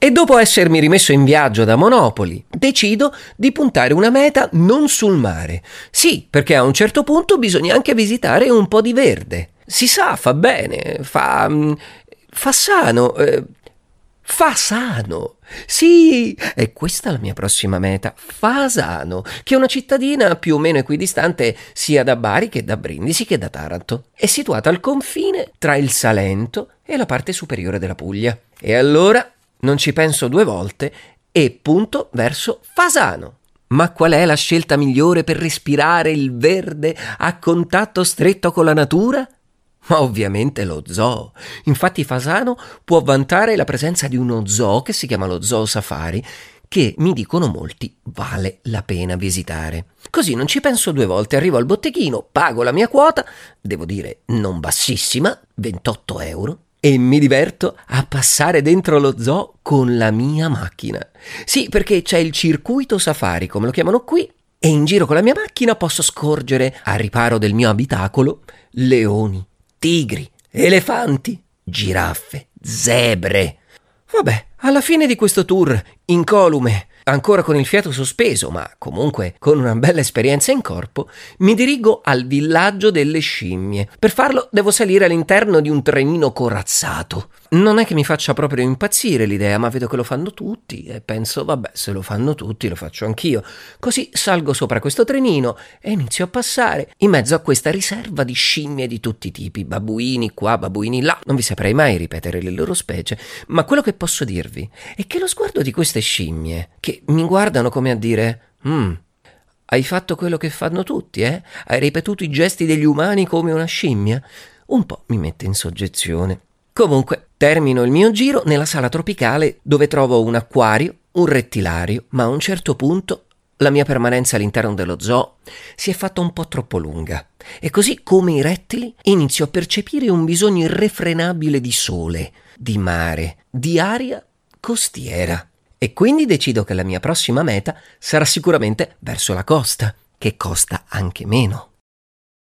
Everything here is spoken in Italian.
E dopo essermi rimesso in viaggio da Monopoli, decido di puntare una meta non sul mare. Sì, perché a un certo punto bisogna anche visitare un po' di verde. Si sa, fa bene, fa. Mm, fa sano. Eh, fa sano. Sì, è questa la mia prossima meta, Fasano, che è una cittadina più o meno equidistante sia da Bari che da Brindisi che da Taranto. È situata al confine tra il Salento e la parte superiore della Puglia. E allora non ci penso due volte e punto verso Fasano. Ma qual è la scelta migliore per respirare il verde a contatto stretto con la natura? Ma ovviamente lo zoo. Infatti Fasano può vantare la presenza di uno zoo che si chiama lo Zoo Safari, che mi dicono molti vale la pena visitare. Così non ci penso due volte, arrivo al botteghino, pago la mia quota, devo dire non bassissima, 28 euro, e mi diverto a passare dentro lo zoo con la mia macchina. Sì, perché c'è il circuito safari, come lo chiamano qui, e in giro con la mia macchina posso scorgere, a riparo del mio abitacolo, leoni, tigri, elefanti, giraffe, zebre. Vabbè, alla fine di questo tour, incolume, ancora con il fiato sospeso, ma comunque con una bella esperienza in corpo, mi dirigo al villaggio delle scimmie. Per farlo devo salire all'interno di un trenino corazzato. Non è che mi faccia proprio impazzire l'idea, ma vedo che lo fanno tutti e penso, vabbè, se lo fanno tutti lo faccio anch'io. Così salgo sopra questo trenino e inizio a passare in mezzo a questa riserva di scimmie di tutti i tipi, babuini qua, babuini là. Non vi saprei mai ripetere le loro specie, ma quello che posso dirvi è che lo sguardo di queste scimmie, che mi guardano come a dire, mm, hai fatto quello che fanno tutti, eh? Hai ripetuto i gesti degli umani come una scimmia? Un po' mi mette in soggezione. Comunque, termino il mio giro nella sala tropicale dove trovo un acquario, un rettilario, ma a un certo punto la mia permanenza all'interno dello zoo si è fatta un po' troppo lunga e così come i rettili inizio a percepire un bisogno irrefrenabile di sole, di mare, di aria costiera. E quindi decido che la mia prossima meta sarà sicuramente verso la costa, che costa anche meno.